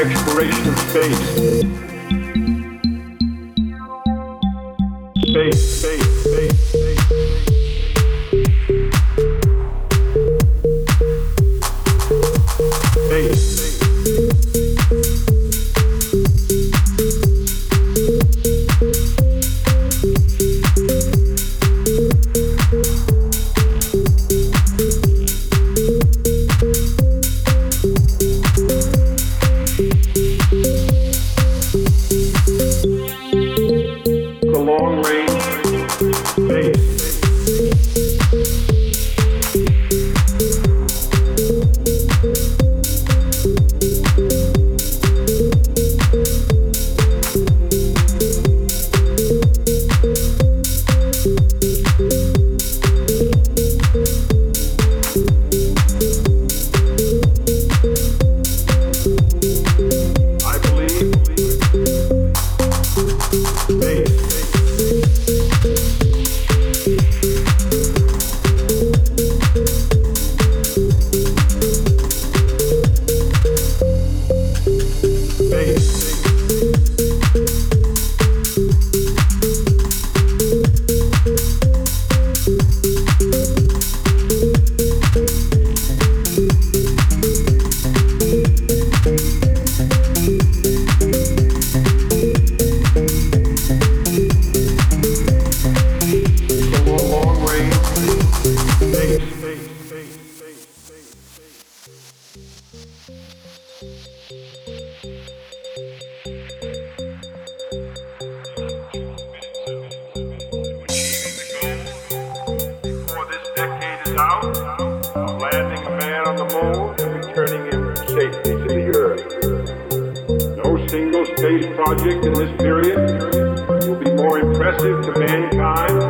exploration of space. Space, space, to mankind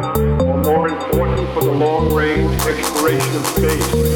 or more important for the long range exploration of space.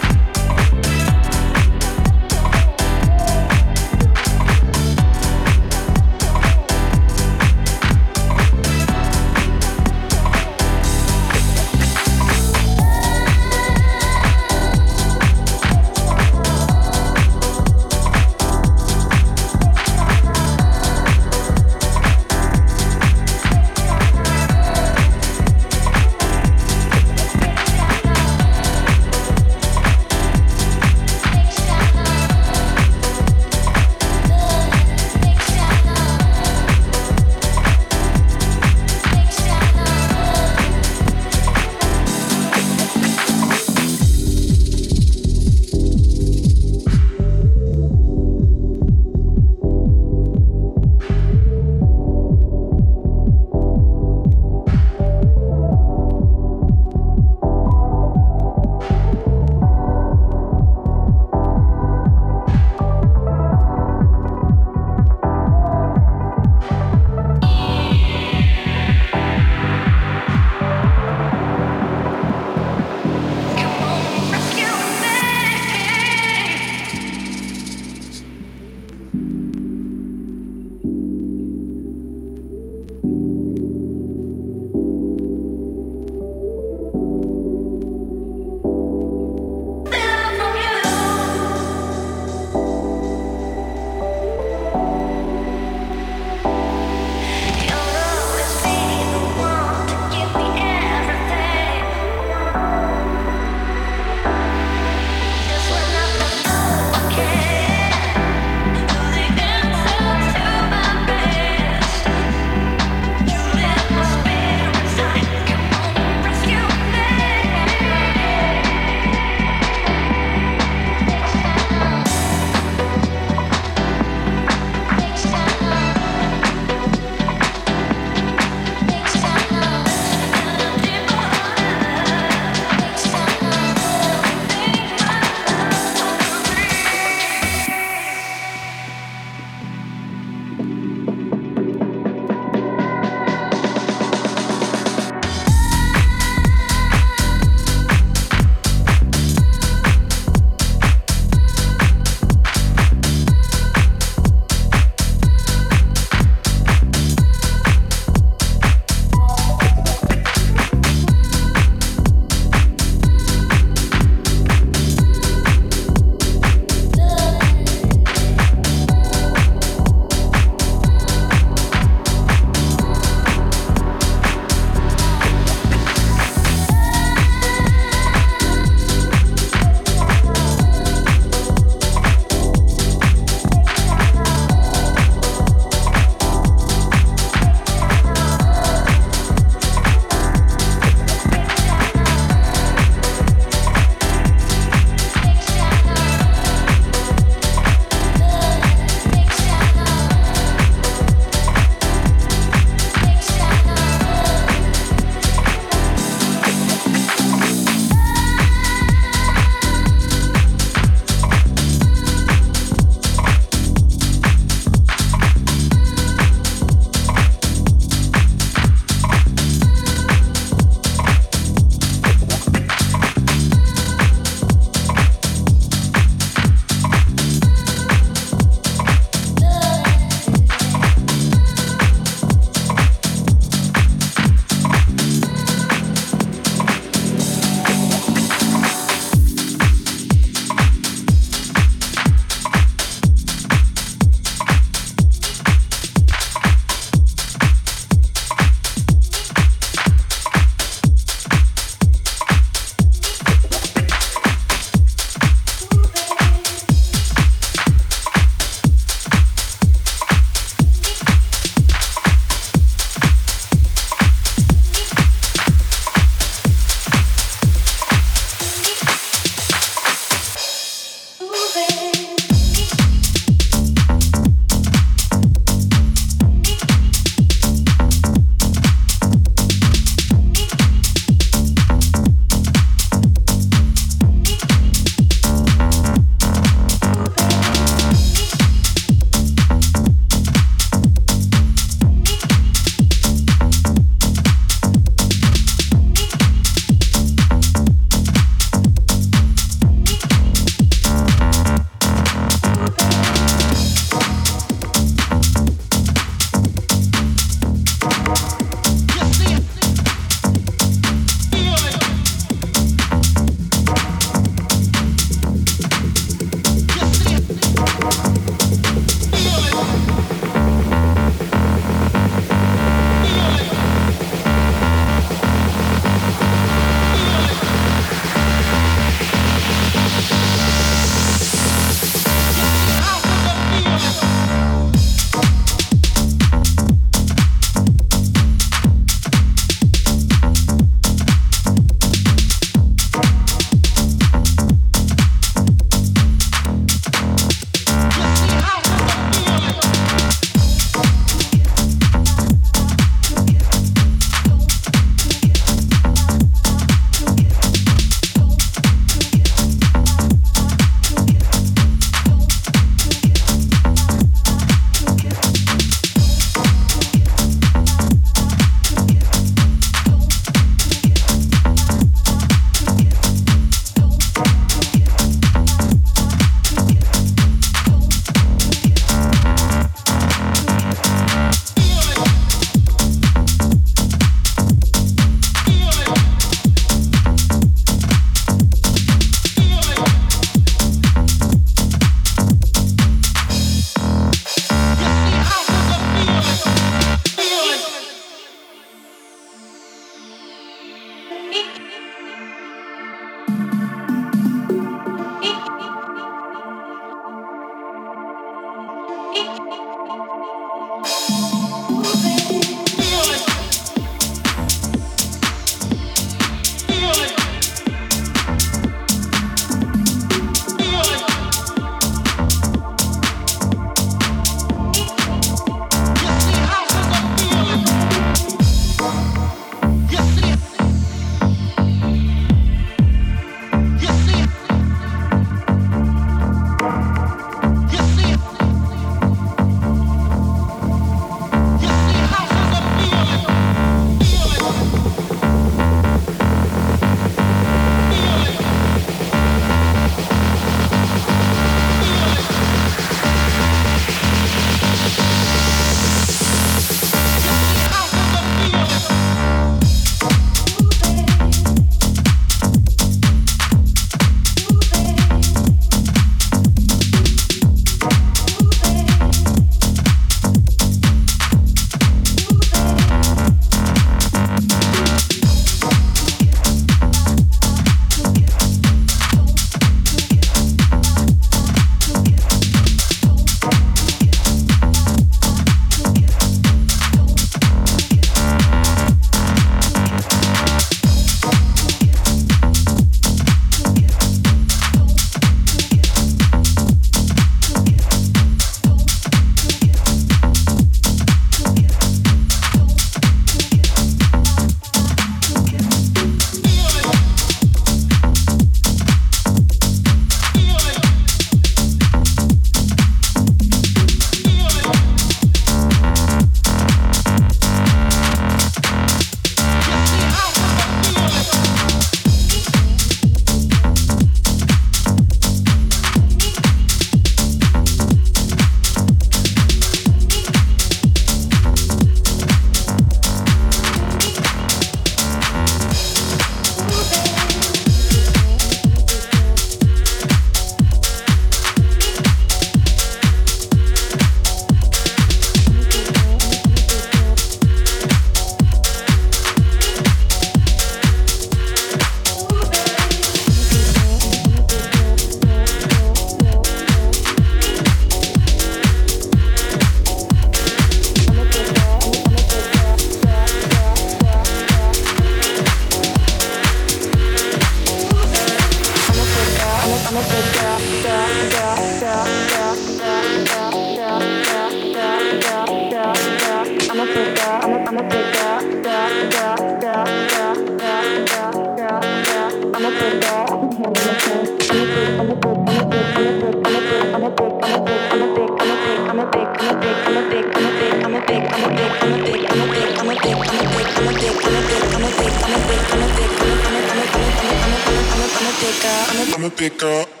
I'ma pick up.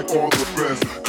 Illusion like all the friends.